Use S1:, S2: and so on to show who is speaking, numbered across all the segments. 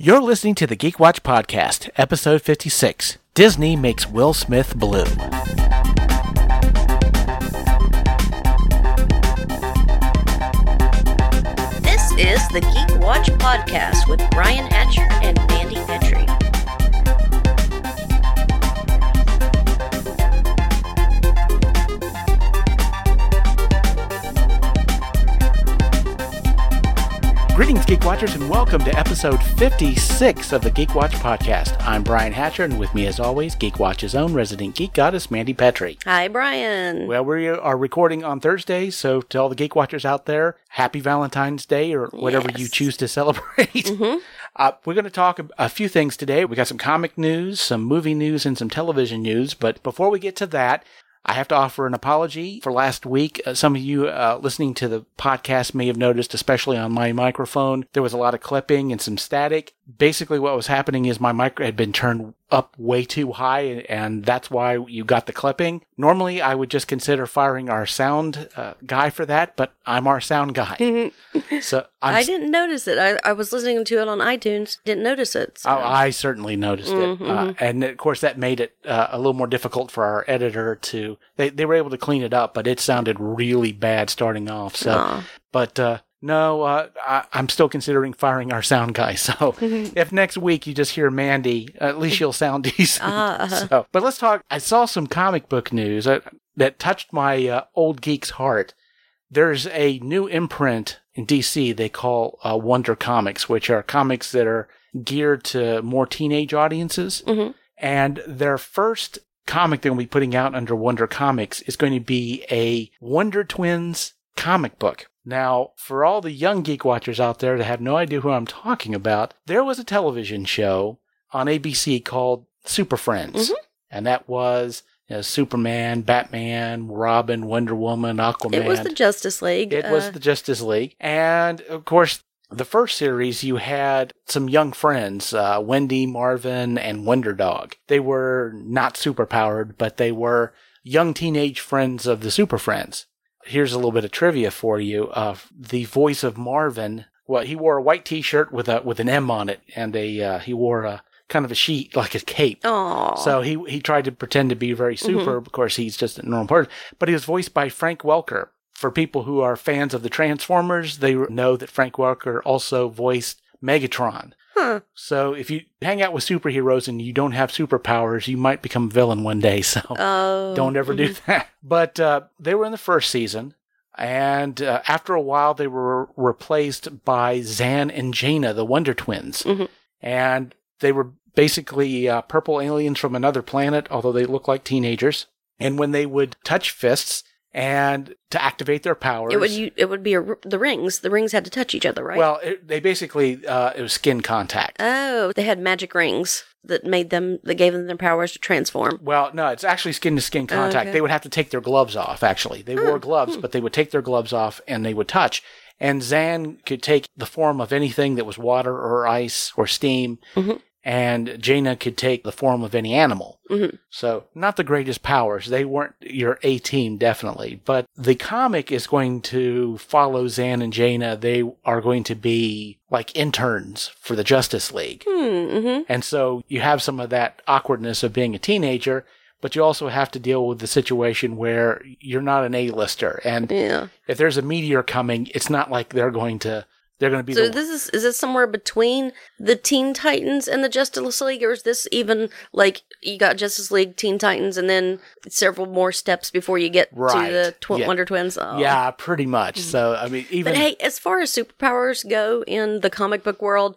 S1: You're listening to the Geek Watch Podcast, episode 56 Disney makes Will Smith blue.
S2: This is the Geek Watch Podcast with Brian Hatcher and
S1: Greetings, Geek Watchers, and welcome to episode 56 of the Geek Watch Podcast. I'm Brian Hatcher, and with me, as always, Geek Watch's own resident geek goddess, Mandy Petrie.
S2: Hi, Brian.
S1: Well, we are recording on Thursday, so to all the Geek Watchers out there, happy Valentine's Day or whatever you choose to celebrate. Uh, we're going to talk a few things today. We got some comic news, some movie news, and some television news. But before we get to that, I have to offer an apology for last week. Uh, some of you uh, listening to the podcast may have noticed, especially on my microphone, there was a lot of clipping and some static. Basically, what was happening is my mic had been turned up way too high, and that's why you got the clipping. Normally, I would just consider firing our sound uh, guy for that, but I'm our sound guy. so I'm
S2: I didn't notice it. I, I was listening to it on iTunes. Didn't notice it. so-
S1: Oh, I certainly noticed it, uh, and of course that made it uh, a little more difficult for our editor to. They they were able to clean it up, but it sounded really bad starting off. So,
S2: Aw.
S1: but uh, no, uh, I, I'm still considering firing our sound guy. So, if next week you just hear Mandy, at least you'll sound decent.
S2: Uh-huh.
S1: So, but let's talk. I saw some comic book news that, that touched my uh, old geek's heart. There's a new imprint in DC they call uh, Wonder Comics, which are comics that are geared to more teenage audiences.
S2: Mhm.
S1: And their first comic they're going to be putting out under Wonder Comics is going to be a Wonder Twins comic book. Now, for all the young geek watchers out there that have no idea who I'm talking about, there was a television show on ABC called Super Friends. And that was you know, Superman, Batman, Robin, Wonder Woman, Aquaman.
S2: it was the Justice League.
S1: It was
S2: uh,
S1: the Justice League. And of course, the first series, you had some young friends, uh, Wendy, Marvin, and Wonder Dog. They were not superpowered, but they were young teenage friends of the Super Friends. Here's a little bit of trivia for you. Uh, the voice of Marvin, well, he wore a white T-shirt with a with an M on it, and a uh, he wore a kind of a sheet like a cape.
S2: Aw.
S1: So he he tried to pretend to be very super. Of course, he's just a normal person. But he was voiced by Frank Welker. For people who are fans of the Transformers, they know that Frank Welker also voiced Megatron.
S2: Huh.
S1: So if you hang out with superheroes and you don't have superpowers, you might become a villain one day. So
S2: Oh.
S1: don't ever do that. But uh, they were in the first season. And uh, after a while, they were replaced by Zan and Jayna, the Wonder Twins.
S2: Mhm.
S1: And they were basically uh, purple aliens from another planet, although they look like teenagers. And when they would touch fists and to activate their powers,
S2: It would you, it would be a, the rings. The rings had to touch each other, right?
S1: well, it, they basically uh, it was skin contact.
S2: oh, they had magic rings that made them that gave them their powers to transform.
S1: Well, no, it's actually skin to skin contact.
S2: okay.
S1: They would have to take their gloves off, actually. They wore gloves, but they would take their gloves off and they would touch. And Zan could take the form of anything that was water or ice or steam.
S2: Mhm.
S1: And Jayna could take the form of any animal.
S2: Mhm.
S1: So, not the greatest powers. They weren't your A team, definitely. But the comic is going to follow Zan and Jayna. They are going to be like interns for the Justice League.
S2: Hmm. hmm
S1: And so you have some of that awkwardness of being a teenager, but you also have to deal with the situation where you're not an A-lister. And
S2: Yeah.
S1: if there's a meteor coming, it's not like they're going to, they're going to be
S2: So this is is this somewhere between the Teen Titans and the Justice League, or is this even like you got Justice League, Teen Titans, and then several more steps before you get
S1: Right.
S2: to the tw-
S1: Yeah.
S2: Wonder Twins? Oh.
S1: yeah, pretty much. Mm-hmm. So, I mean, even,
S2: But hey, as far as superpowers go in the comic book world,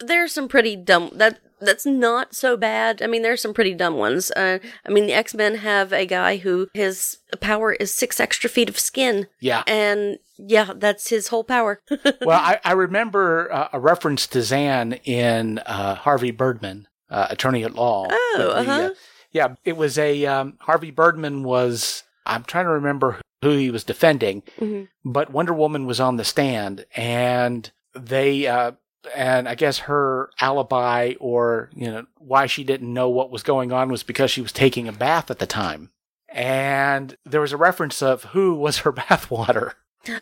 S2: there's some pretty dumb that that's not so bad. I mean, there's some pretty dumb ones. Uh, I mean, the X Men have a guy who his power is six extra feet of skin,
S1: yeah.
S2: and yeah, that's his whole power.
S1: well, I, I remember uh, a reference to Zan in uh, Harvey Birdman, uh, Attorney at Law.
S2: Oh,
S1: The- the,
S2: uh-huh.
S1: yeah, it was a um, Harvey Birdman was. I'm trying to remember who he was defending,
S2: Mhm.
S1: but Wonder Woman was on the stand, and they. Uh, and I guess her alibi or, you know, why she didn't know what was going on was because she was taking a bath at the time. And there was a reference of who was her bathwater.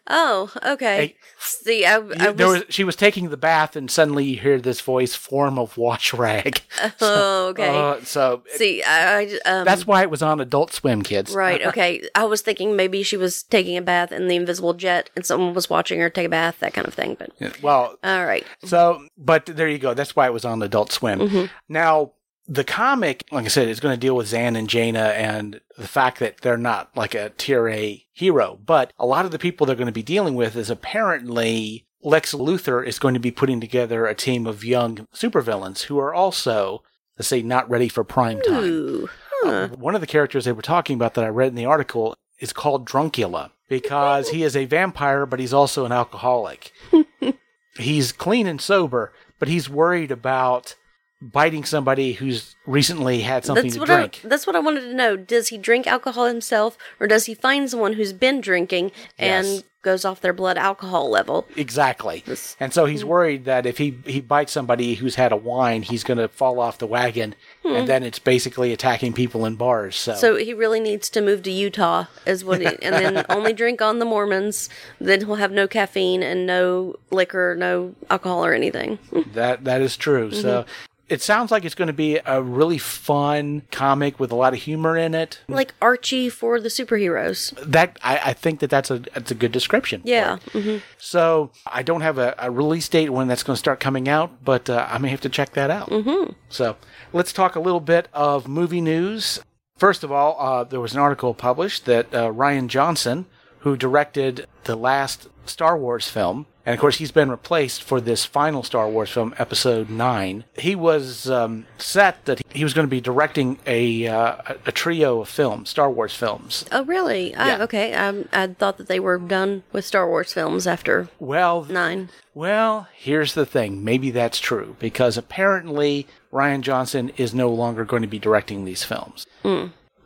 S2: Oh, okay.
S1: Hey,
S2: See, I, I
S1: You- there was, she was taking the bath, and suddenly you hear this voice form of wash rag.
S2: oh, okay.
S1: Uh, so
S2: See, I, I um,
S1: that's why it was on Adult Swim, kids.
S2: right. Okay, I was thinking maybe she was taking a bath in the invisible jet, and someone was watching her take a bath, that kind of thing. But
S1: Well,
S2: all right,
S1: so but there you go. That's why it was on Adult Swim.
S2: Mm-hmm.
S1: Now the comic, like I said, is going to deal with Zan and Jayna and the fact that they're not like a tier A hero. But a lot of the people they're going to be dealing with is apparently Lex Luthor is going to be putting together a team of young supervillains who are also, let's say, not ready for prime time.
S2: ooh, uh, huh.
S1: One of the characters they were talking about that I read in the article is called Druncula because he is a vampire, but he's also an alcoholic. he's clean and sober, but he's worried about biting somebody who's recently had something
S2: that's
S1: to
S2: what
S1: drink.
S2: I, that's what I wanted to know. Does he drink alcohol himself, or does he find someone who's been drinking and
S1: Yes.
S2: goes off their blood alcohol level?
S1: Exactly.
S2: This-
S1: And so he's hmm. worried that if he, he bites somebody who's had a wine, he's going to fall off the wagon, and hmm. then it's basically attacking people in bars. So,
S2: So he really needs to move to Utah, is what, he, and then only drink on the Mormons. Then he'll have no caffeine and no liquor, no alcohol or anything.
S1: That that is true. So mm-hmm. It sounds like it's going to be a really fun comic with a lot of humor in it.
S2: like Archie for the superheroes.
S1: That I, I think that that's a that's a good description.
S2: Yeah. hmm
S1: So I don't have a, a release date when that's going to start coming out, but uh, I may have to check that out. Mm-hmm. So let's talk a little bit of movie news. First of all, uh, there was an article published that uh, Ryan Johnson, who directed the last Star Wars film, and of course he's been replaced for this final Star Wars film, Episode Nine. He was um, set that he was going to be directing a uh, a- trio of films, Star Wars films.
S2: Oh, really?
S1: Yeah.
S2: I, okay. I, I thought that they were done with Star Wars films after
S1: Well,
S2: nine.
S1: Well, here's the thing. Maybe that's true because apparently Ryan Johnson is no longer going to be directing these films.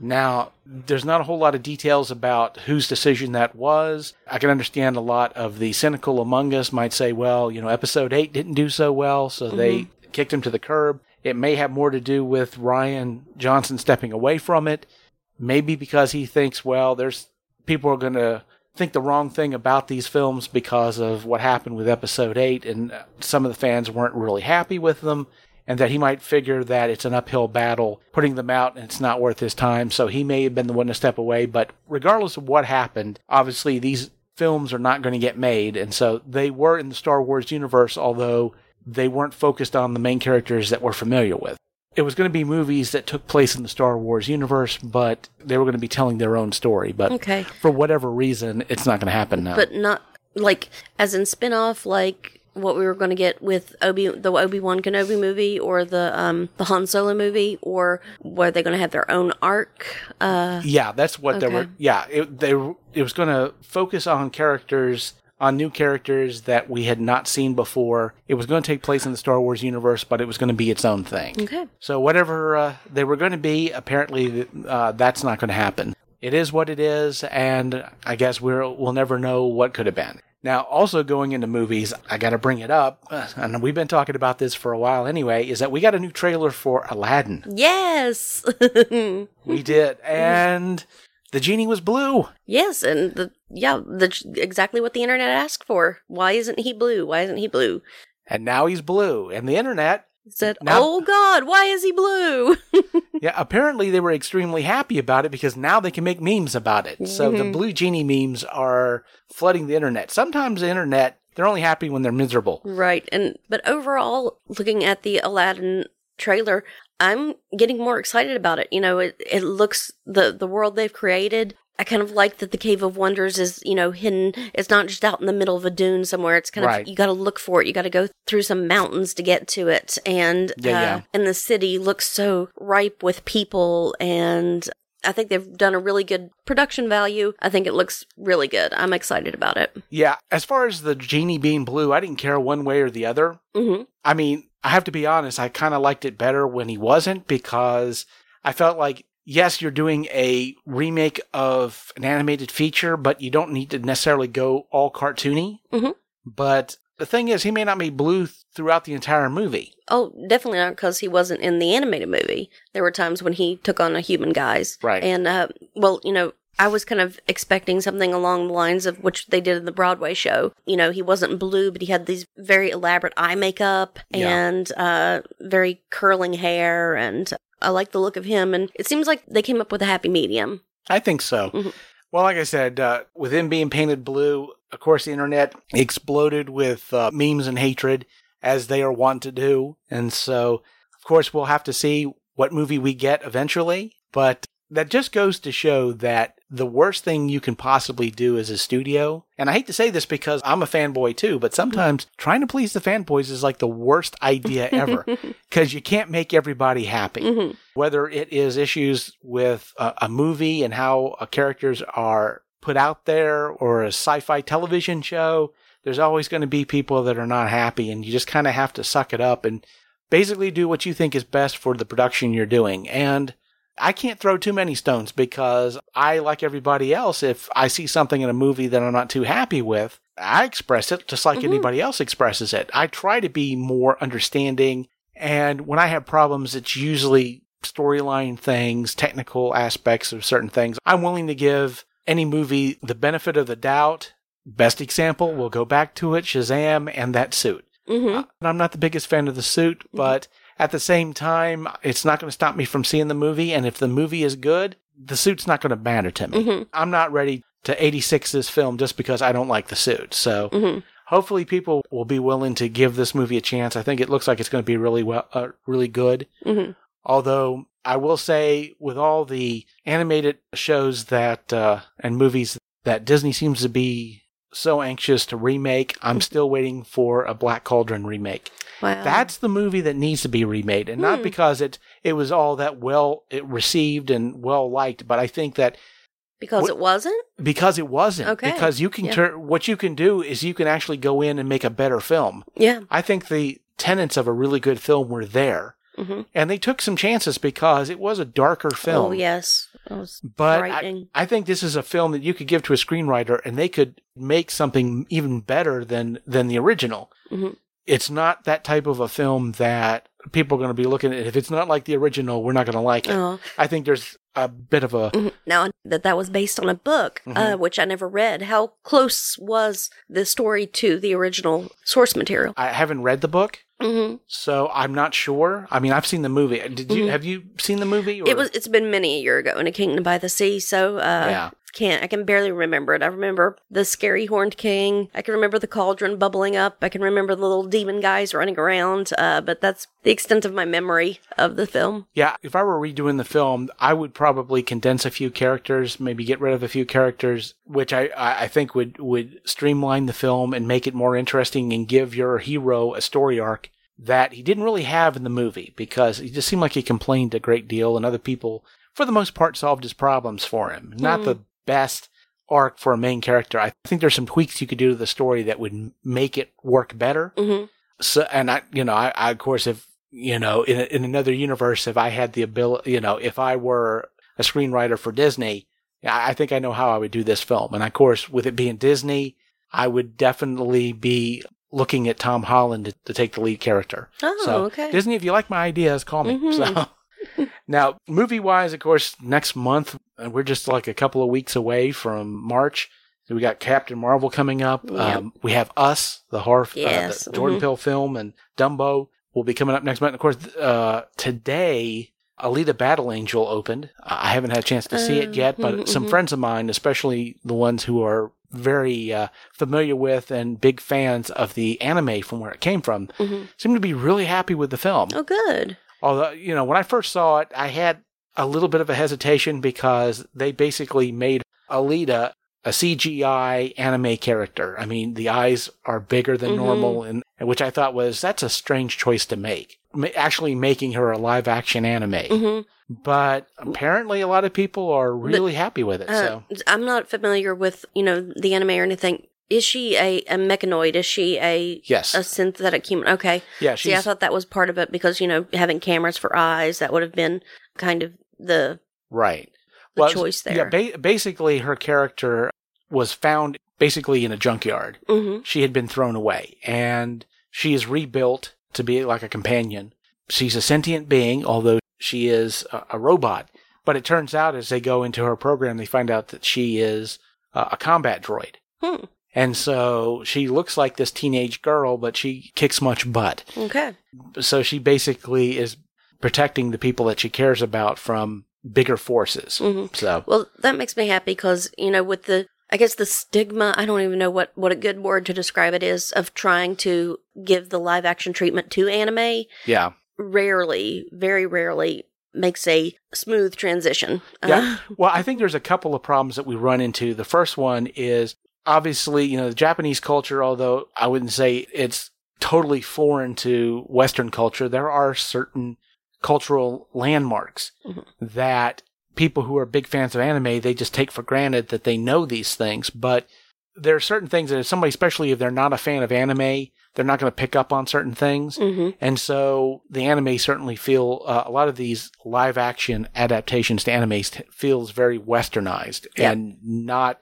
S1: Now, there's not a whole lot of details about whose decision that was. I can understand a lot of the cynical among us might say, well, you know, episode 8 didn't do so well, so they mm-hmm. kicked him to the curb. It may have more to do with Ryan Johnson stepping away from it. Maybe because he thinks, well, there's people are going to think the wrong thing about these films because of what happened with episode 8 and some of the fans weren't really happy with them and that he might figure that it's an uphill battle putting them out and it's not worth his time so he may have been the one to step away but regardless of what happened obviously these films are not going to get made and so they were in the Star Wars universe although they weren't focused on the main characters that we're familiar with it was going to be movies that took place in the Star Wars universe, but they were going to be telling their own story. But
S2: Okay.
S1: for whatever reason, it's not going to happen now.
S2: But not like as in spin off like what we were going to get with Obi the Obi Wan Kenobi movie or the um the Han Solo movie or were they going to have their own arc? Uh,
S1: yeah, that's what they were. Yeah, it, they it was going to focus on characters, on new characters that we had not seen before. It was going to take place in the Star Wars universe, but it was going to be its own thing.
S2: okay.
S1: So whatever uh, they were going to be, apparently uh, that's not going to happen. It is what it is, and I guess we'll we'll never know what could have been. Now, also going into movies, I got to bring it up, and we've been talking about this for a while anyway. Is that we got a new trailer for Aladdin?
S2: Yes.
S1: We did, and the genie was blue.
S2: yes, and the yeah, the exactly what the internet asked for. Why isn't he blue? Why isn't he blue?
S1: and now he's blue. And the internet,
S2: Said,
S1: Now-
S2: "Oh God, why is he blue?"
S1: yeah, apparently they were extremely happy about it because now they can make memes about it. So the mm-hmm. blue genie memes are flooding the internet. Sometimes the internet, they're only happy when they're miserable.
S2: Right. And but overall, looking at the Aladdin trailer, I'm getting more excited about it. You know, it it looks the the world they've created. I kind of like that the Cave of Wonders is, you know, hidden. It's not just out in the middle of a dune somewhere. It's kind
S1: Right.
S2: of you got to look for it. You got to go through some mountains to get to it. And
S1: Yeah,
S2: uh,
S1: yeah.
S2: and the city looks so ripe with people and I think they've done a really good production value. I think it looks really good. I'm excited about it.
S1: Yeah, as far as the genie being blue, I didn't care one way or the other.
S2: hmm
S1: I mean, I have to be honest, I kind of liked it better when he wasn't because I felt like, yes, you're doing a remake of an animated feature, but you don't need to necessarily go all cartoony.
S2: Mhm.
S1: But the thing is, he may not be blue throughout the entire movie.
S2: Oh, definitely not because he wasn't in the animated movie. There were times when he took on a human guise.
S1: Right.
S2: And, uh, well, you know, I was kind of expecting something along the lines of which they did in the Broadway show. You know, he wasn't blue, but he had these very elaborate eye makeup
S1: Yeah.
S2: and uh, very curling hair. And I like the look of him. And it seems like they came up with a happy medium.
S1: I think so.
S2: Mhm.
S1: Well, like I said, uh, with him being painted blue, of course, the internet exploded with uh, memes and hatred, as they are wont to do. And so, of course, we'll have to see what movie we get eventually. But that just goes to show that the worst thing you can possibly do as a studio, and I hate to say this because I'm a fanboy too, but sometimes trying to please the fanboys is like the worst idea ever because you can't make everybody happy
S2: Mhm.
S1: whether it is issues with a, a movie and how uh, characters are put out there or a sci-fi television show there's always going to be people that are not happy and you just kind of have to suck it up and basically do what you think is best for the production you're doing and I can't throw too many stones because I, like everybody else, if I see something in a movie that I'm not too happy with, I express it just like
S2: Mhm.
S1: anybody else expresses it. I try to be more understanding and when I have problems, it's usually storyline things, technical aspects of certain things. I'm willing to give any movie the benefit of the doubt. Best example, we'll go back to it Shazam and that suit.
S2: Mm-hmm.
S1: Uh, I'm not the biggest fan of the suit, but at the same time, it's not going to stop me from seeing the movie. And if the movie is good, the suit's not going to matter to me.
S2: hmm
S1: I'm not ready to 86 this film just because I don't like the suit. So
S2: hmm
S1: hopefully people will be willing to give this movie a chance. I think it looks like it's going to be really well, uh, really good.
S2: hmm
S1: Although I will say, with all the animated shows that uh, and movies that Disney seems to be so anxious to remake, I'm still waiting for a Black Cauldron remake.
S2: Wow.
S1: That's the movie that needs to be remade, and not
S2: Hmm.
S1: because it it was all that well it received and well liked, but I think that
S2: because it wasn't?
S1: because it wasn't.
S2: Okay.
S1: Because you can
S2: Yeah.
S1: turn what you can do is you can actually go in and make a better film.
S2: Yeah.
S1: I think the tenets of a really good film were there.
S2: Hmm
S1: And they took some chances because it was a darker film.
S2: Oh, yes.
S1: But I. I think this is a film that you could give to a screenwriter and they could make something even better than, than the original.
S2: Mhm.
S1: It's not that type of a film that people are going to be looking at. If it's not like the original, we're not going to like it.
S2: Oh.
S1: I think there's a bit of a.
S2: Mhm. Now that that was based on a book, uh,
S1: Mhm.
S2: which I never read. How close was the story to the original source material?
S1: I haven't read the book.
S2: Hmm
S1: So I'm not sure. I mean, I've seen the movie. Did you
S2: Mhm.
S1: have you seen the movie? Or?
S2: It was. It's been many a year ago in a kingdom by the sea. So uh,
S1: Yeah.
S2: can't. I can barely remember it. I remember the scary horned king. I can remember the cauldron bubbling up. I can remember the little demon guys running around. Uh, but that's the extent of my memory of the film.
S1: Yeah, if I were redoing the film, I would probably condense a few characters, maybe get rid of a few characters, which I, I I think would, would streamline the film and make it more interesting and give your hero a story arc that he didn't really have in the movie because he just seemed like he complained a great deal and other people, for the most part, solved his problems for him. Not
S2: Hmm.
S1: the best arc for a main character. I think there's some tweaks you could do to the story that would make it work better.
S2: hmm
S1: So, and I, you know, I, I of course, if you know, in in another universe, if I had the ability, you know, if I were a screenwriter for Disney, I I think I know how I would do this film. And of course, with it being Disney, I would definitely be looking at Tom Holland to, to take the lead character.
S2: Oh,
S1: so,
S2: okay.
S1: Disney, if you like my ideas, call me.
S2: Mhm.
S1: So, now, movie wise, of course, next month, we're just like a couple of weeks away from March. We got Captain Marvel coming up.
S2: Yep.
S1: Um, we have Us, the horror,
S2: Yes.
S1: uh, the Jordan
S2: Mhm.
S1: Peele film, and Dumbo will be coming up next month. Of course, uh, today, Alita Battle Angel opened. I haven't had a chance to see it
S2: Uh,
S1: yet, but
S2: mhm,
S1: some
S2: mhm.
S1: friends of mine, especially the ones who are very uh, familiar with and big fans of the anime from where it came from,
S2: Mhm.
S1: seem to be really happy with the film.
S2: Oh, good.
S1: Although, you know, when I first saw it, I had a little bit of a hesitation because they basically made Alita a CGI anime character. I mean, the eyes are bigger than
S2: Mhm.
S1: normal, and which I thought was that's a strange choice to make. Actually, making her a live action anime,
S2: hmm
S1: but apparently, a lot of people are really happy with it.
S2: Uh,
S1: so,
S2: I'm not familiar with you know the anime or anything. Is she a, a mechanoid? Is she a
S1: yes,
S2: a synthetic human? Okay.
S1: yeah,
S2: See, I thought that was part of it because you know having cameras for eyes that would have been kind of the
S1: right.
S2: the choice there.
S1: Yeah, ba- basically, her character was found basically in a junkyard.
S2: hmm
S1: she had been thrown away and she is rebuilt to be like a companion. She's a sentient being, although she is a, a robot. But it turns out as they go into her program, they find out that she is uh, a combat droid.
S2: Hmm.
S1: And so she looks like this teenage girl, but she kicks much butt.
S2: Okay.
S1: So she basically is protecting the people that she cares about from bigger forces.
S2: Mhm.
S1: So,
S2: Well, that makes me happy because you know, with the I guess the stigma, I don't even know what what a good word to describe it is of trying to give the live action treatment to anime.
S1: yeah.
S2: Rarely, very rarely makes a smooth transition.
S1: Yeah.
S2: Uh,
S1: Well, I think there's a couple of problems that we run into. The first one is obviously, you know, the Japanese culture, although I wouldn't say it's totally foreign to Western culture, there are certain cultural landmarks
S2: Mhm.
S1: that people who are big fans of anime, they just take for granted that they know these things. But there are certain things that if somebody, especially if they're not a fan of anime, they're not going to pick up on certain things.
S2: mhm.
S1: And so the anime certainly feel uh, a lot of these live action adaptations to anime feels very westernized
S2: Yep.
S1: and not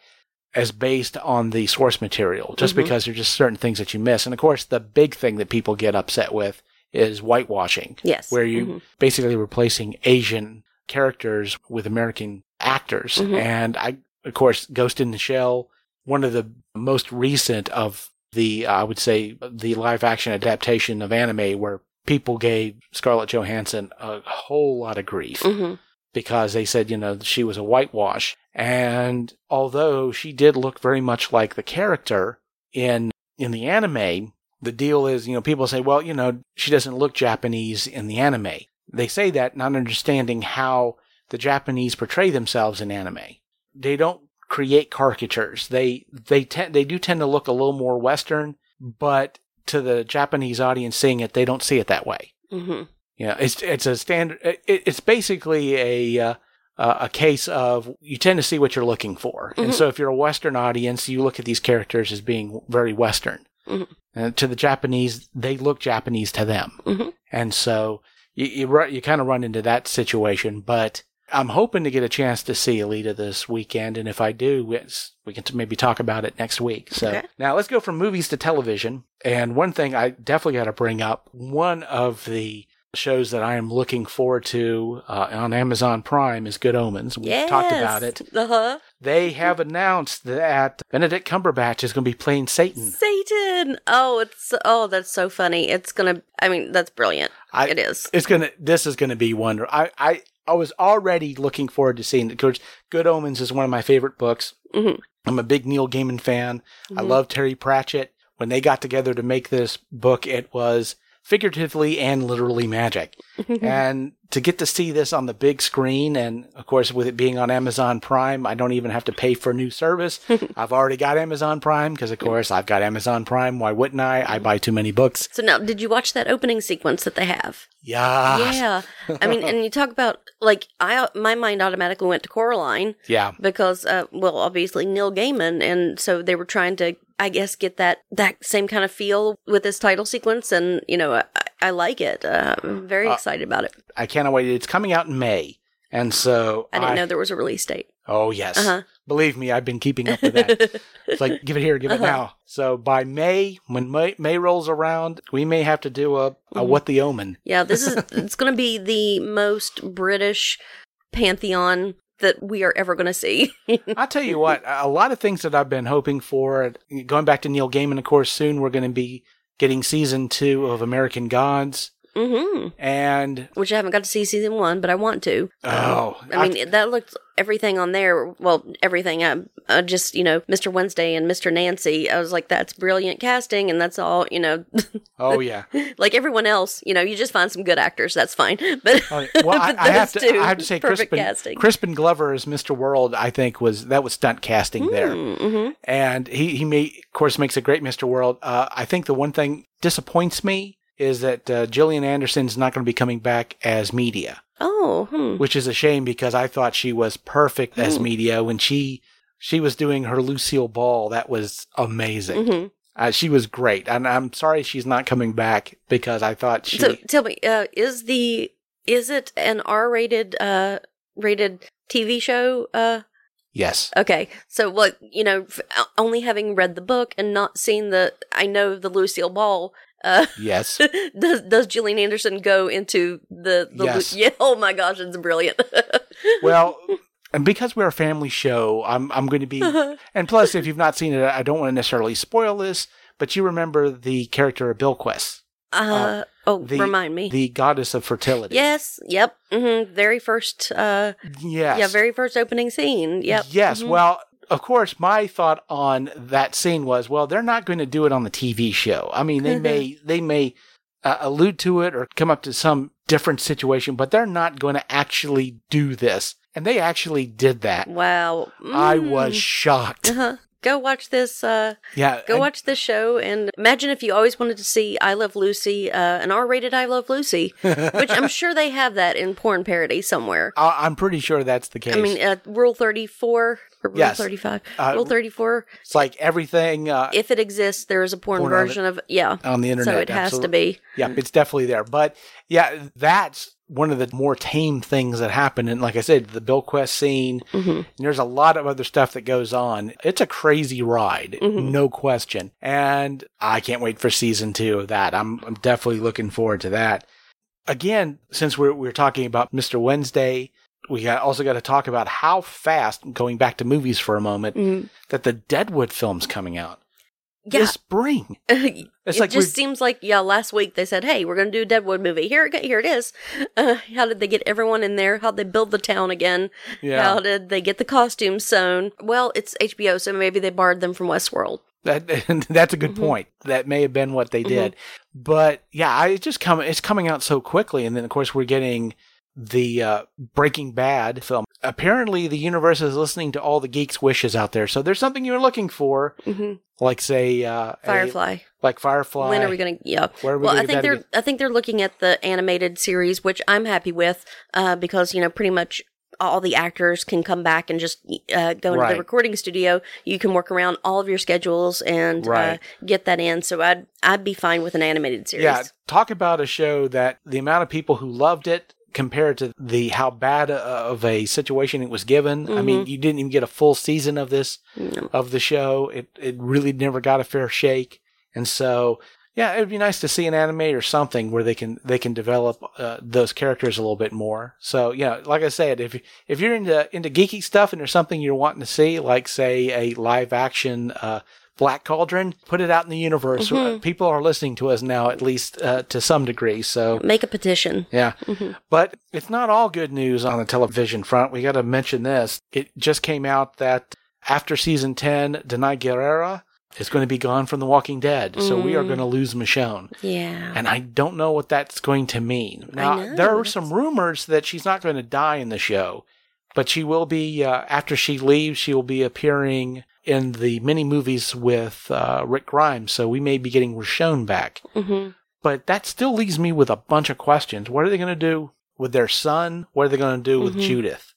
S1: as based on the source material just
S2: Mhm.
S1: because there's just certain things that you miss. And of course, the big thing that people get upset with is whitewashing,
S2: Yes.
S1: where you
S2: Mhm.
S1: basically replacing Asian characters with American actors.
S2: Mhm.
S1: And I, of course, Ghost in the Shell, one of the most recent of the, I would say, the live action adaptation of anime where people gave Scarlett Johansson a whole lot of grief
S2: Mhm.
S1: because they said, you know, she was a whitewash. And although she did look very much like the character in in the anime, the deal is, you know, people say, well, you know, she doesn't look Japanese in the anime. They say that not understanding how the Japanese portray themselves in anime. They don't create caricatures. They they tend they do tend to look a little more western, but to the Japanese audience seeing it, they don't see it that way.
S2: Mhm.
S1: You know, it's it's a standard. It, it's basically a uh, a case of you tend to see what you're looking for, and
S2: Mhm.
S1: so if you're a Western audience, you look at these characters as being very Western.
S2: Mhm.
S1: And to the Japanese, they look Japanese to them,
S2: Mhm.
S1: and so you you, you kind of run into that situation. But I'm hoping to get a chance to see Alita this weekend, and if I do, we can t- maybe talk about it next week. So
S2: Okay.
S1: now let's go from movies to television. And one thing I definitely got to bring up, one of the shows that I am looking forward to uh, on Amazon Prime is Good Omens. We've
S2: Yes.
S1: talked about it.
S2: Uh huh.
S1: They have announced that Benedict Cumberbatch is going to be playing Satan.
S2: Satan. Oh, it's oh, that's so funny. It's gonna. I mean, that's brilliant.
S1: I,
S2: it is.
S1: It's gonna. This is gonna be wonder. I I I was already looking forward to seeing it. Because Good Omens is one of my favorite books.
S2: Mhm.
S1: I'm a big Neil Gaiman fan. I
S2: Mhm.
S1: love Terry Pratchett. When they got together to make this book, it was figuratively and literally magic. and to get to see this on the big screen, and of course, with it being on Amazon Prime, I don't even have to pay for a new service. I've already got Amazon Prime because, of course, I've got Amazon Prime. Why wouldn't I? I buy too many books.
S2: So now, did you watch that opening sequence that they have?
S1: Yeah.
S2: Yeah. I mean, and you talk about like I my mind automatically went to Coraline
S1: Yeah.
S2: because uh well, obviously Neil Gaiman and so they were trying to I guess get that that same kind of feel with this title sequence and you know, I, I like it. Uh, I'm very
S1: Uh,
S2: excited about it.
S1: I cannot wait. It's coming out in May. And so
S2: I didn't know there was a release date.
S1: Oh, yes.
S2: Uh-huh.
S1: Believe me, I've been keeping up with that. it's like, give it here, give it
S2: Uh-huh.
S1: now. So by May, when May, May rolls around, we may have to do a, a
S2: Mhm.
S1: What the Omen.
S2: Yeah, this is it's going to be the most British pantheon that we are ever going to see.
S1: I'll tell you what, a lot of things that I've been hoping for, going back to Neil Gaiman, of course, soon we're going to be getting season two of American Gods.
S2: Hmm
S1: And,
S2: Which I haven't got to see season one, but I want to.
S1: oh,
S2: I mean, that looked everything on there. Well, everything. Uh, uh, just you know, Mr. Wednesday and Mr. Nancy. I was like, that's brilliant casting, and that's all. You know,
S1: oh, yeah.
S2: like everyone else. You know, you just find some good actors. That's fine. But
S1: Oh. Well, I, I have to, I have to say, Crispin,
S2: casting.
S1: Crispin Glover as Mr. World, I think was that was stunt casting there.
S2: mm-hmm.
S1: and he he may, of course makes a great Mr. World. Uh, I think the one thing disappoints me is that uh, Gillian Anderson's not going to be coming back as Media,
S2: Oh, hmm.
S1: which is a shame because I thought she was perfect as
S2: Hmm.
S1: Media when she she was doing her Lucille Ball. That was amazing.
S2: hmm
S1: Uh, she was great, and I'm sorry she's not coming back because I thought she.
S2: So tell me, uh, is the is it an R-rated uh rated TV show? Uh,
S1: yes.
S2: Okay, so what you know, f- only having read the book and not seen the, I know the Lucille Ball Uh,
S1: Yes.
S2: does does Gillian Anderson go into the, the
S1: Yes.
S2: yeah? Oh my gosh, it's brilliant.
S1: Well, and because we're a family show, I'm I'm going to be and plus if you've not seen it, I don't want to necessarily spoil this, but you remember the character of Bilquis,
S2: Uh, oh,
S1: the-
S2: remind me.
S1: the goddess of fertility.
S2: yes. Yep. hmm Very first. Uh,
S1: Yes.
S2: yeah. Very first opening scene. Yep.
S1: Yes.
S2: Mhm.
S1: Well, of course, my thought on that scene was, well, they're not going to do it on the TV show. I mean, they may they may uh, allude to it or come up to some different situation, but they're not going to actually do this. And they actually did that.
S2: Wow.
S1: I was shocked.
S2: Uh-huh. Go watch this. Uh,
S1: Yeah.
S2: go watch this show and imagine if you always wanted to see I Love Lucy, uh, an R-rated I Love Lucy, which I'm sure they have that in porn parody somewhere.
S1: I- I'm pretty sure that's the case.
S2: I mean, uh, Rule 34 or Rule
S1: Yes.
S2: 35.
S1: Uh,
S2: Rule 34.
S1: it's like everything uh,
S2: If it exists, there is a porn,
S1: Porn of it.
S2: version of yeah.
S1: on the internet.
S2: So it has to be.
S1: Yeah, it's definitely there. But yeah, that's one of the more tame things that happen. And like I said, the Bilquis scene,
S2: hmm
S1: and there's a lot of other stuff that goes on. It's a crazy ride,
S2: Mhm.
S1: no question. And I can't wait for season two of that. I'm, I'm definitely looking forward to that. Again, since we're, we're talking about Mr. Wednesday, we got, also got to talk about how fast, going back to movies for a moment,
S2: Mhm.
S1: that the Deadwood film's coming out
S2: Yeah.
S1: this spring.
S2: it
S1: like
S2: just seems like yeah. Last week they said, "Hey, we're going to do a Deadwood movie. Here, it- here it is." Uh, how did they get everyone in there? How'd they build the town again?
S1: Yeah.
S2: How did they get the costumes sewn? Well, it's HBO, so maybe they borrowed them from Westworld.
S1: That that's a good
S2: Mhm.
S1: point. That may have been what they did, but yeah, I it's just coming. It's coming out so quickly, and then of course we're getting the uh, Breaking Bad film. Apparently, the universe is listening to all the geeks' wishes out there. So there's something you're looking for,
S2: hmm
S1: like say uh, a-
S2: Firefly.
S1: like Firefly.
S2: when are we going to? Yeah.
S1: Where are we
S2: Well, I think they're
S1: again?
S2: I think they're looking at the animated series, which I'm happy with, uh, because you know pretty much all the actors can come back and just uh, go into
S1: Right.
S2: the recording studio. You can work around all of your schedules and
S1: Right.
S2: uh, get that in. So I'd I'd be fine with an animated series.
S1: Yeah, talk about a show that the amount of people who loved it compared to the how bad uh, of a situation it was given. I mean, you didn't even get a full season of this
S2: No.
S1: of the show. It it really never got a fair shake, and so yeah, it'd be nice to see an anime or something where they can they can develop uh, those characters a little bit more. So yeah, like I said, if if you're into into geeky stuff and there's something you're wanting to see, like say a live action uh, Black Cauldron, put it out in the universe.
S2: Mhm.
S1: People are listening to us now, at least uh, to some degree. So
S2: Make a petition.
S1: yeah.
S2: Mhm.
S1: But it's not all good news on the television front. We got to mention this. It just came out that after season 10, Danai Gurira is going to be gone from The Walking Dead. So we are
S2: Mm.
S1: going to lose Michonne.
S2: Yeah.
S1: And I don't know what that's going to mean. Now, there are some rumors that she's not going to die in the show, but she will be, uh, after she leaves, she will be appearing in the mini movies with uh, Rick Grimes. So we may be getting Richonne back.
S2: hmm
S1: But that still leaves me with a bunch of questions. What are they going to do with their son? What are they going to do with
S2: Mhm.
S1: Judith?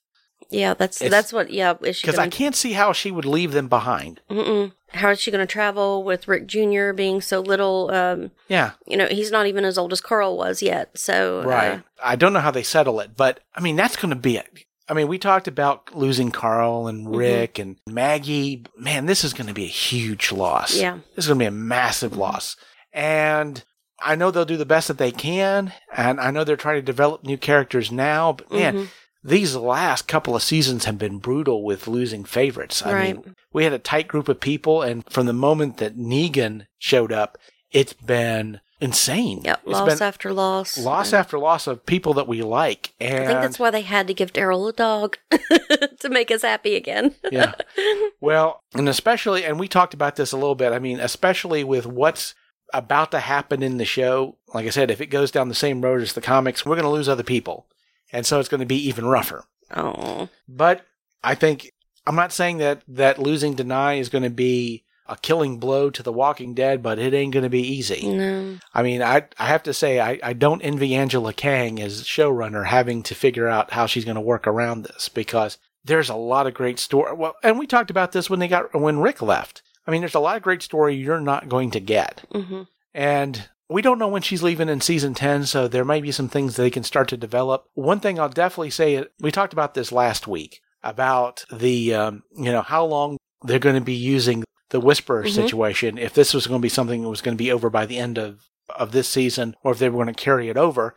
S2: Yeah, that's
S1: It's-
S2: that's what. Yeah, is
S1: Because I can't see how she would leave them behind.
S2: Mm-mm. How is she going to travel with Rick Jr. being so little? Um,
S1: Yeah,
S2: you know, he's not even as old as Carl was yet. So uh,
S1: right. I don't know how they settle it, but I mean, that's going to be it. I mean, we talked about losing Carl and
S2: Mm-hmm.
S1: Rick and Maggie. Man, this is going to be a huge loss.
S2: Yeah.
S1: This is going to be a massive loss. And I know they'll do the best that they can. And I know they're trying to develop new characters now, but man,
S2: Mhm.
S1: these last couple of seasons have been brutal with losing favorites. I
S2: Right.
S1: mean, we had a tight group of people, and from the moment that Negan showed up, it's been insane.
S2: Yep,
S1: it's
S2: loss after loss.
S1: loss
S2: Uh,
S1: after loss of people that we like. And
S2: I think that's why they had to give Daryl a dog to make us happy again.
S1: yeah. Well, and especially, and we talked about this a little bit. I mean, especially with what's about to happen in the show. Like I said, if it goes down the same road as the comics, we're going to lose other people. And so it's going to be even rougher.
S2: Oh,
S1: But I think I'm not saying that that losing Danai is going to be a killing blow to The Walking Dead, but it ain't going to be easy.
S2: no.
S1: I mean, I I have to say I, I don't envy Angela Kang as showrunner having to figure out how she's going to work around this because there's a lot of great story. Well, and we talked about this when they got when Rick left. I mean, there's a lot of great story you're not going to get.
S2: hmm
S1: And we don't know when she's leaving in season 10, so there might be some things they can start to develop. One thing I'll definitely say, we talked about this last week about the, um, you know, how long they're going to be using the Whisperer
S2: Mhm.
S1: situation. If this was going to be something that was going to be over by the end of of this season or if they were going to carry it over.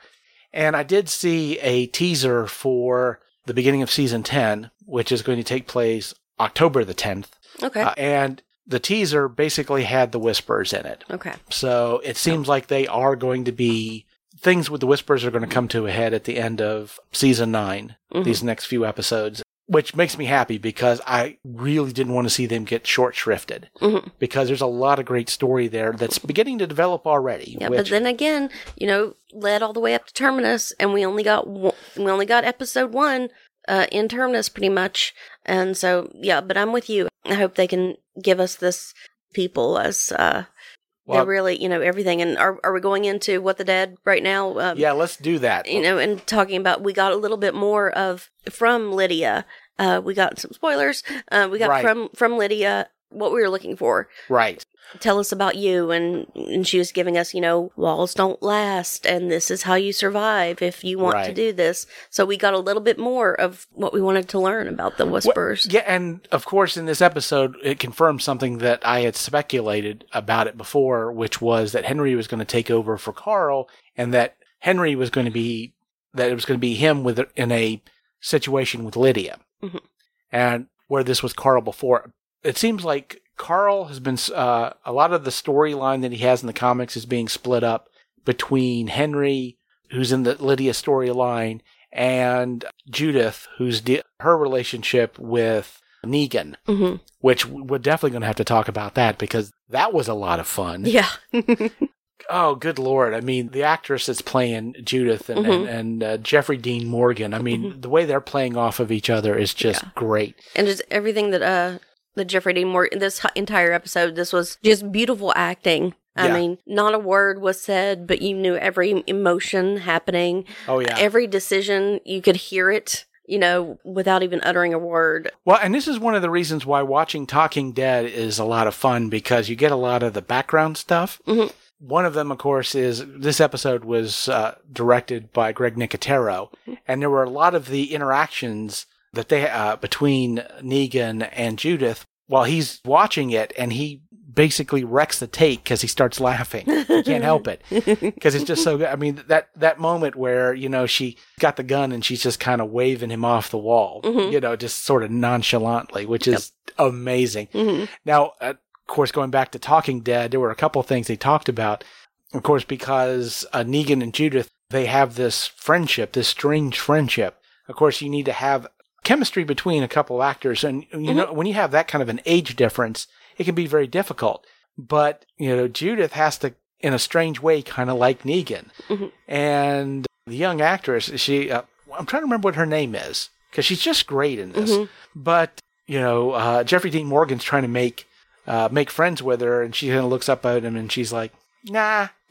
S1: And I did see a teaser for the beginning of season 10, which is going to take place October the 10th.
S2: Okay.
S1: Uh, and the teaser basically had the whispers in it.
S2: okay.
S1: So it seems like they are going to be things with the whispers are going to come to a head at the end of season 9
S2: Mhm.
S1: these next few episodes, which makes me happy because I really didn't want to see them get short shrifted
S2: Mhm.
S1: because there's a lot of great story there that's beginning to develop already.
S2: Yeah, but then again, you know, led all the way up to Terminus, and we only got one, we only got episode one uh, in Terminus, pretty much. And so, yeah, but I'm with you. I hope they can give us this people as uh,
S1: Well-
S2: they're really, you know, everything. And are are we going into what the dead right now? Um,
S1: yeah, let's do that.
S2: you know, and talking about we got a little bit more of from Lydia. Uh, we got some spoilers. Uh, we got
S1: Right.
S2: from from Lydia what we were looking for
S1: right.
S2: Tell us about you and and she was giving us you know walls don't last and this is how you survive if you want to do this so we got a little bit more of what we wanted to learn about the whispers
S1: Yeah, and of course, in this episode, it confirmed something that I had speculated about it before, which was that Henry was going to take over for Carl, and that Henry was going to be that it was going to be him with in a situation with Lydia,
S2: Mhm.
S1: and where this was Carl before. It seems like Carl has been uh, a lot of the storyline that he has in the comics is being split up between Henry, who's in the Lydia storyline, and Judith, who's de- her relationship with Negan,
S2: hmm
S1: which we're definitely going to have to talk about that because that was a lot of fun.
S2: yeah
S1: Oh, good lord! I mean, the actress that's playing Judith and
S2: Mhm.
S1: and, and uh, Jeffrey Dean Morgan. I mean, the way they're playing off of each other is just
S2: Yeah.
S1: great.
S2: and just everything that uh the jeffrey dean morgan this entire episode this was just beautiful acting I
S1: Yeah.
S2: mean, not a word was said, but you knew every emotion happening.
S1: Oh yeah.
S2: Every decision, you could hear it, you know, without even uttering a word.
S1: Well, and this is one of the reasons why watching Talking Dead is a lot of fun because you get a lot of the background stuff.
S2: Mhm.
S1: One of them, of course, is this episode was uh, directed by Greg Nicotero, and there were a lot of the interactions that they uh, between Negan and Judith while he's watching it, and he basically wrecks the take because he starts laughing. he can't help it because it's just so good. I mean, that that moment where you know she got the gun and she's just kind of waving him off the wall,
S2: Mhm.
S1: you know, just sort of nonchalantly, which is amazing.
S2: hmm
S1: Now, uh, of course, going back to Talking Dead, there were a couple of things they talked about. Of course, because uh, Negan and Judith they have this friendship, this strange friendship. Of course, you need to have chemistry between a couple actors, and you know when you have that kind of an age difference, it can be very difficult. But you know, Judith has to, in a strange way, kind of like Negan,
S2: Mhm.
S1: and the young actress, she, uh, I'm trying to remember what her name is because she's just great in this.
S2: Mhm.
S1: But you know, uh, Jeffrey Dean Morgan's trying to make uh, make friends with her, and she kind of looks up at him, and she's like, "Nah."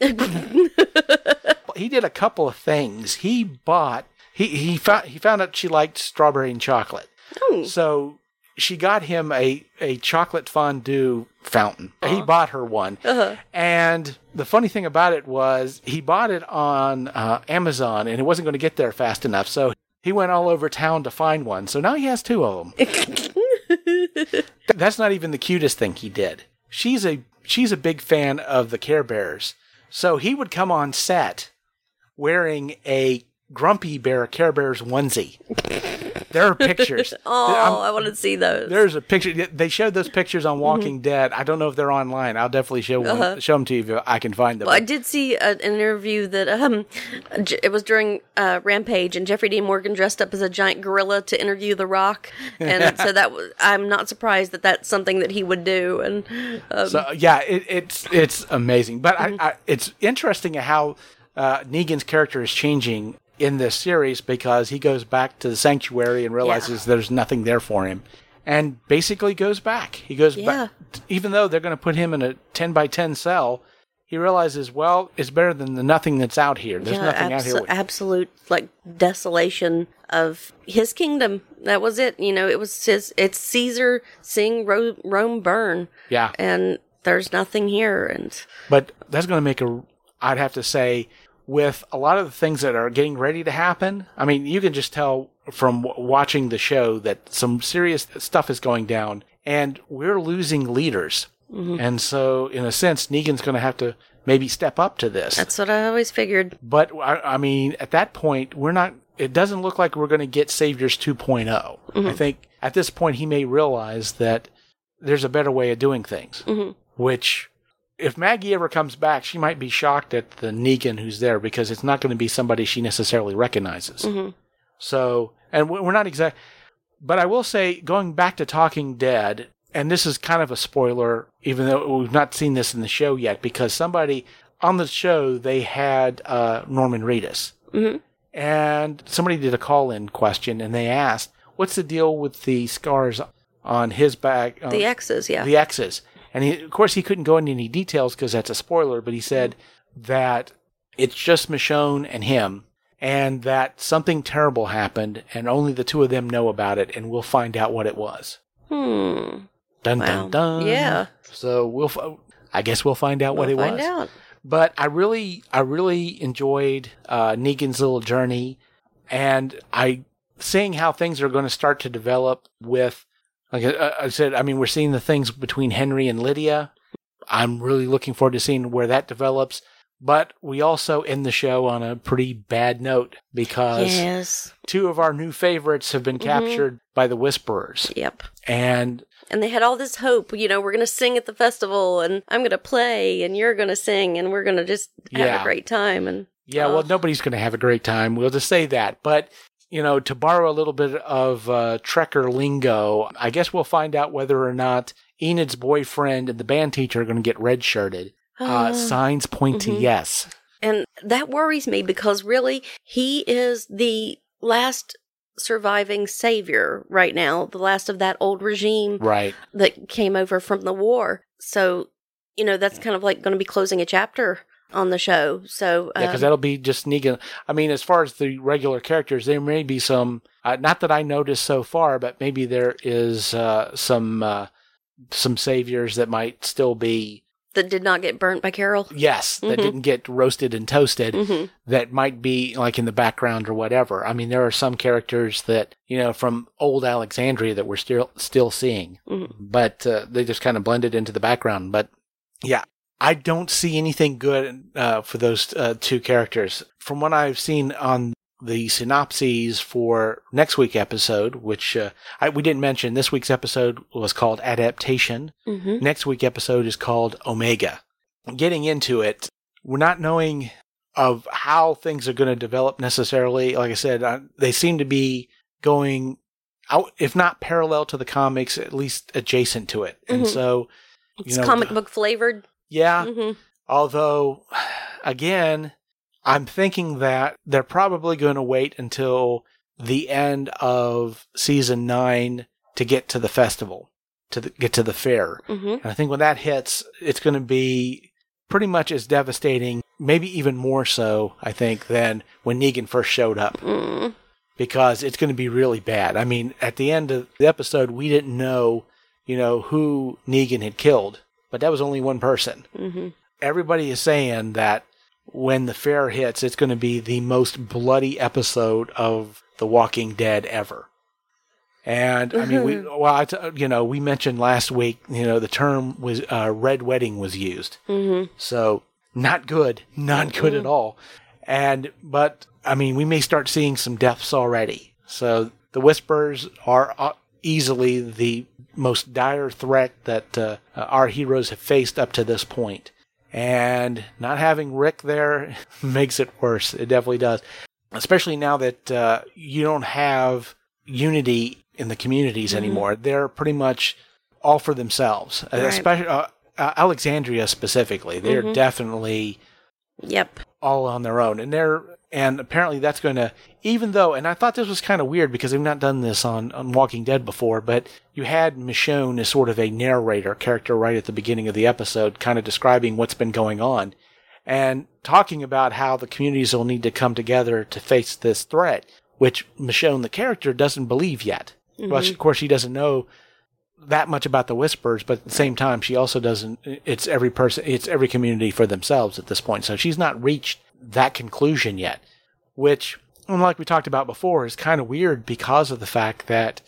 S1: he did a couple of things. He bought he he found he found out she liked strawberry and chocolate,
S2: Oh,
S1: so she got him a a chocolate fondue fountain. He bought her one,
S2: uh-huh.
S1: and the funny thing about it was he bought it on uh, Amazon, and it wasn't going to get there fast enough, so. He went all over town to find one, so now he has two of them. That's not even the cutest thing he did. She's a she's a big fan of the Care Bears. So he would come on set wearing a Grumpy Bear Care Bears onesie. There are pictures.
S2: oh,
S1: I'm-
S2: I want to see those.
S1: there's a picture. They showed those pictures on Walking Dead. I don't know if they're online. I'll definitely show one,
S2: Mm-hmm. Uh-huh.
S1: show them to you if I can find them.
S2: Well, I did see a, an interview that um, it was during uh, Rampage, and Jeffrey Dean Morgan dressed up as a giant gorilla to interview The Rock, and so that was, I'm not surprised that that's something that he would do. And um,
S1: So yeah, it, it's it's amazing, but
S2: Mm-hmm.
S1: I, I, it's interesting how uh, Negan's character is changing in this series because he goes back to the sanctuary and realizes there's nothing there for him, and basically goes back. He goes
S2: Yeah.
S1: back, even though they're going to put him in a ten by ten cell. He realizes, well, it's better than the nothing that's out here. There's
S2: yeah,
S1: nothing out here.
S2: absolute like desolation of his kingdom. That was it. You know, it was his. It's Caesar seeing Ro- Rome burn,
S1: yeah,
S2: and there's nothing here. And
S1: But that's going to make a, I'd have to say, with a lot of the things that are getting ready to happen. I mean, you can just tell from w- watching the show that some serious stuff is going down, and we're losing leaders. And so, in a sense, Negan's going to have to maybe step up to this.
S2: That's what I always figured.
S1: But I, I mean, at that point, we're not. It doesn't look like we're going to get Saviors 2.0. I think at this point he may realize that there's a better way of doing things.
S2: Mhm.
S1: Which, if Maggie ever comes back, she might be shocked at the Negan who's there because it's not going to be somebody she necessarily recognizes.
S2: Mhm.
S1: So, and we- we're not exact. But I will say, going back to Talking Dead, and this is kind of a spoiler, even though we've not seen this in the show yet, because somebody on the show they had uh, Norman Reedus,
S2: Mhm.
S1: and somebody did a call-in question, and they asked, "What's the deal with the scars on his back?"
S2: The X's, yeah.
S1: the X's. And he, of course, he couldn't go into any details because that's a spoiler, but he said that it's just Michonne and him, and that something terrible happened, and only the two of them know about it, and we'll find out what it was.
S2: hmm.
S1: Dun
S2: Wow.
S1: dun dun.
S2: Yeah.
S1: So we'll, f- I guess we'll find out what
S2: We'll
S1: it
S2: find
S1: was.
S2: out.
S1: But I really, I really enjoyed uh, Negan's little journey, and I seeing how things are going to start to develop with, like I, I said, I mean, we're seeing the things between Henry and Lydia. I'm really looking forward to seeing where that develops. But we also end the show on a pretty bad note because
S2: Yes.
S1: two of our new favorites have been
S2: Mhm.
S1: captured by the Whisperers,
S2: Yep.
S1: and
S2: And they had all this hope, you know, we're going to sing at the festival and I'm going to play and you're going to sing and we're going to just have
S1: Yeah.
S2: a great time. And
S1: Yeah, well, nobody's going to have a great time. We'll just say that. But, you know, to borrow a little bit of uh, Trekker lingo, I guess we'll find out whether or not Enid's boyfriend and the band teacher are going to get redshirted. Uh,
S2: Uh,
S1: signs point to
S2: mhm.
S1: yes.
S2: And that worries me because really, he is the last surviving savior right now, the last of that old regime
S1: Right.
S2: that came over from the war. So, you know, that's kind of like going to be closing a chapter on the show. So,
S1: Yeah, because
S2: um,
S1: that'll be just Negan. I mean, as far as the regular characters, there may be some, uh, not that I noticed so far, but maybe there is uh, some uh, some saviors that might still be,
S2: that did not get burnt by Carol.
S1: yes, that
S2: Mhm.
S1: didn't get roasted and toasted.
S2: hmm
S1: that might be like in the background or whatever. I mean, there are some characters that you know from old Alexandria that we're still still seeing,
S2: Mhm.
S1: but uh, they just kind of blended into the background. But yeah, I don't see anything good uh, for those uh, two characters from what I've seen on the synopses for next week episode, which uh, I, we didn't mention. This week's episode was called Adaptation.
S2: hmm
S1: Next week episode is called Omega. Getting into it, we're not knowing of how things are going to develop necessarily. Like I said, uh, they seem to be going out, if not parallel to the comics, at least adjacent to it. And
S2: Mhm.
S1: so,
S2: It's
S1: know,
S2: comic book flavored.
S1: Yeah,
S2: hmm
S1: although again, I'm thinking that they're probably going to wait until the end of season nine to get to the festival, to the, get to the fair.
S2: hmm
S1: And I think when that hits, it's going to be pretty much as devastating, maybe even more so, I think, than when Negan first showed up,
S2: mm.
S1: Because it's going to be really bad. I mean, at the end of the episode, we didn't know, you know, who Negan had killed, but that was only one person.
S2: hmm
S1: Everybody is saying that when the fair hits, it's going to be the most bloody episode of The Walking Dead ever. And I mean, we well, I t- you know, we mentioned last week, you know, the term was uh, red wedding was used,
S2: hmm
S1: so not good, not good at all. And but I mean, we may start seeing some deaths already. So the whispers are uh, easily the most dire threat that uh, our heroes have faced up to this point. And not having Rick there makes it worse. It definitely does. Especially now that uh, you don't have unity in the communities anymore. They're pretty much all for themselves. Uh,
S2: Right.
S1: Especially uh, uh, Alexandria specifically. They're
S2: Mhm.
S1: definitely
S2: Yep.
S1: all on their own. And they're and apparently that's going to even though and I thought this was kind of weird because they've not done this on on Walking Dead before, but you had Michonne as sort of a narrator character right at the beginning of the episode kind of describing what's been going on and talking about how the communities will need to come together to face this threat, which Michonne the character doesn't believe yet. Well, she, mm-hmm. of course she doesn't know that much about the whispers, but at the same time, she also doesn't. It's every person, it's every community for themselves at this point. So she's not reached that conclusion yet, which, like we talked about before, is kind of weird because of the fact that,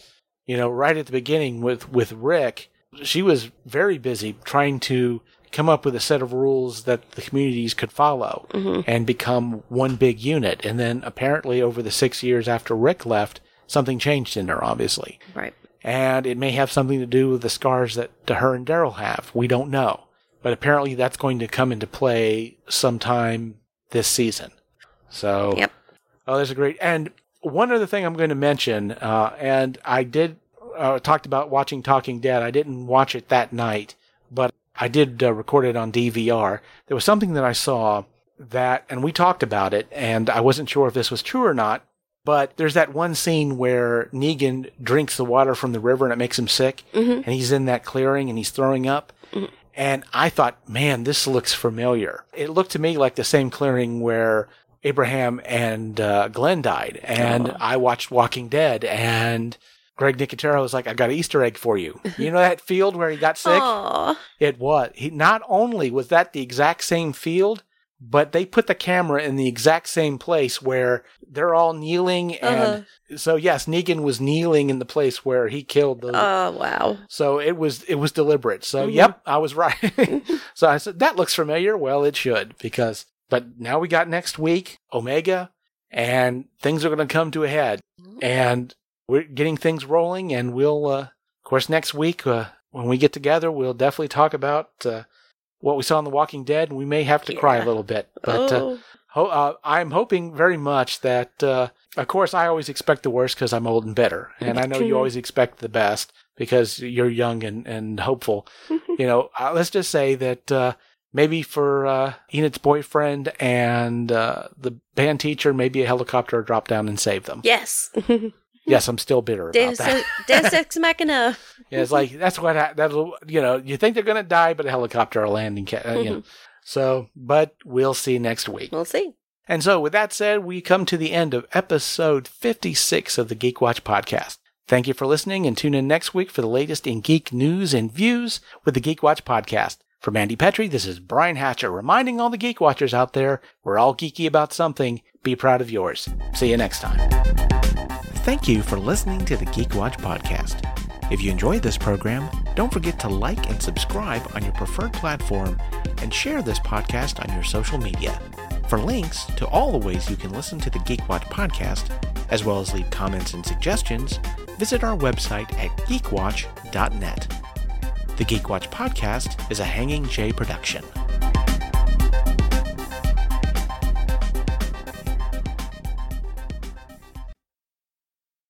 S1: you know, right at the beginning with with Rick, she was very busy trying to come up with a set of rules that the communities could follow mm-hmm. and become one big unit. And then apparently over the six years after Rick left, something changed in her, obviously.
S2: Right.
S1: And it may have something to do with the scars that her and Daryl have. We don't know. But apparently that's going to come into play sometime this season. So,
S2: Yep.
S1: oh, there's a great. And one other thing I'm going to mention, uh, and I did uh, talked about watching Talking Dead. I didn't watch it that night, but I did uh, record it on DVR. There was something that I saw that, and we talked about it, and I wasn't sure if this was true or not. But there's that one scene where Negan drinks the water from the river and it makes him sick, and he's in that clearing and he's throwing up. And I thought, man, this looks familiar. It looked to me like the same clearing where Abraham and uh, Glenn died. And I watched Walking Dead, and Greg Nicotero was like, I got an Easter egg for you. You know that field where he got sick? It was. He not only was that the exact same field, but they put the camera in the exact same place where they're all kneeling and so yes, Negan was kneeling in the place where he killed the
S2: Oh, wow.
S1: so it was it was deliberate. So yep, I was right. so I said that looks familiar. Well, it should because but now we got next week Omega and things are going to come to a head and we're getting things rolling and we'll uh, of course next week uh, when we get together we'll definitely talk about uh, what we saw in The Walking Dead and we may have to cry a little bit. But uh,
S2: oh.
S1: Ho- uh, I'm hoping very much that, uh, of course, I always expect the worst because I'm old and bitter, and I know you always expect the best because you're young and, and hopeful. you know, uh, let's just say that uh, maybe for uh, Enid's boyfriend and uh, the band teacher, maybe a helicopter drop down and save them.
S2: yes.
S1: Yes, I'm still bitter about
S2: Deus,
S1: that.
S2: Deus Ex Machina.
S1: Yeah, it's like that's what ha- that'll you know you think they're gonna die, but a helicopter will land and ca- uh, you know. So, but we'll see next week.
S2: We'll see.
S1: And so, with that said, we come to the end of episode 56 of the Geek Watch podcast. Thank you for listening and tune in next week for the latest in geek news and views with the Geek Watch podcast. For Mandy Petrie, this is Brian Hatcher reminding all the Geek Watchers out there we're all geeky about something. Be proud of yours. See you next time. Thank you for listening to the Geek Watch podcast. If you enjoyed this program, don't forget to like and subscribe on your preferred platform and share this podcast on your social media. For links to all the ways you can listen to the Geek Watch podcast, as well as leave comments and suggestions, visit our website at geekwatch.net. The Geek Watch podcast is a Hanging J production.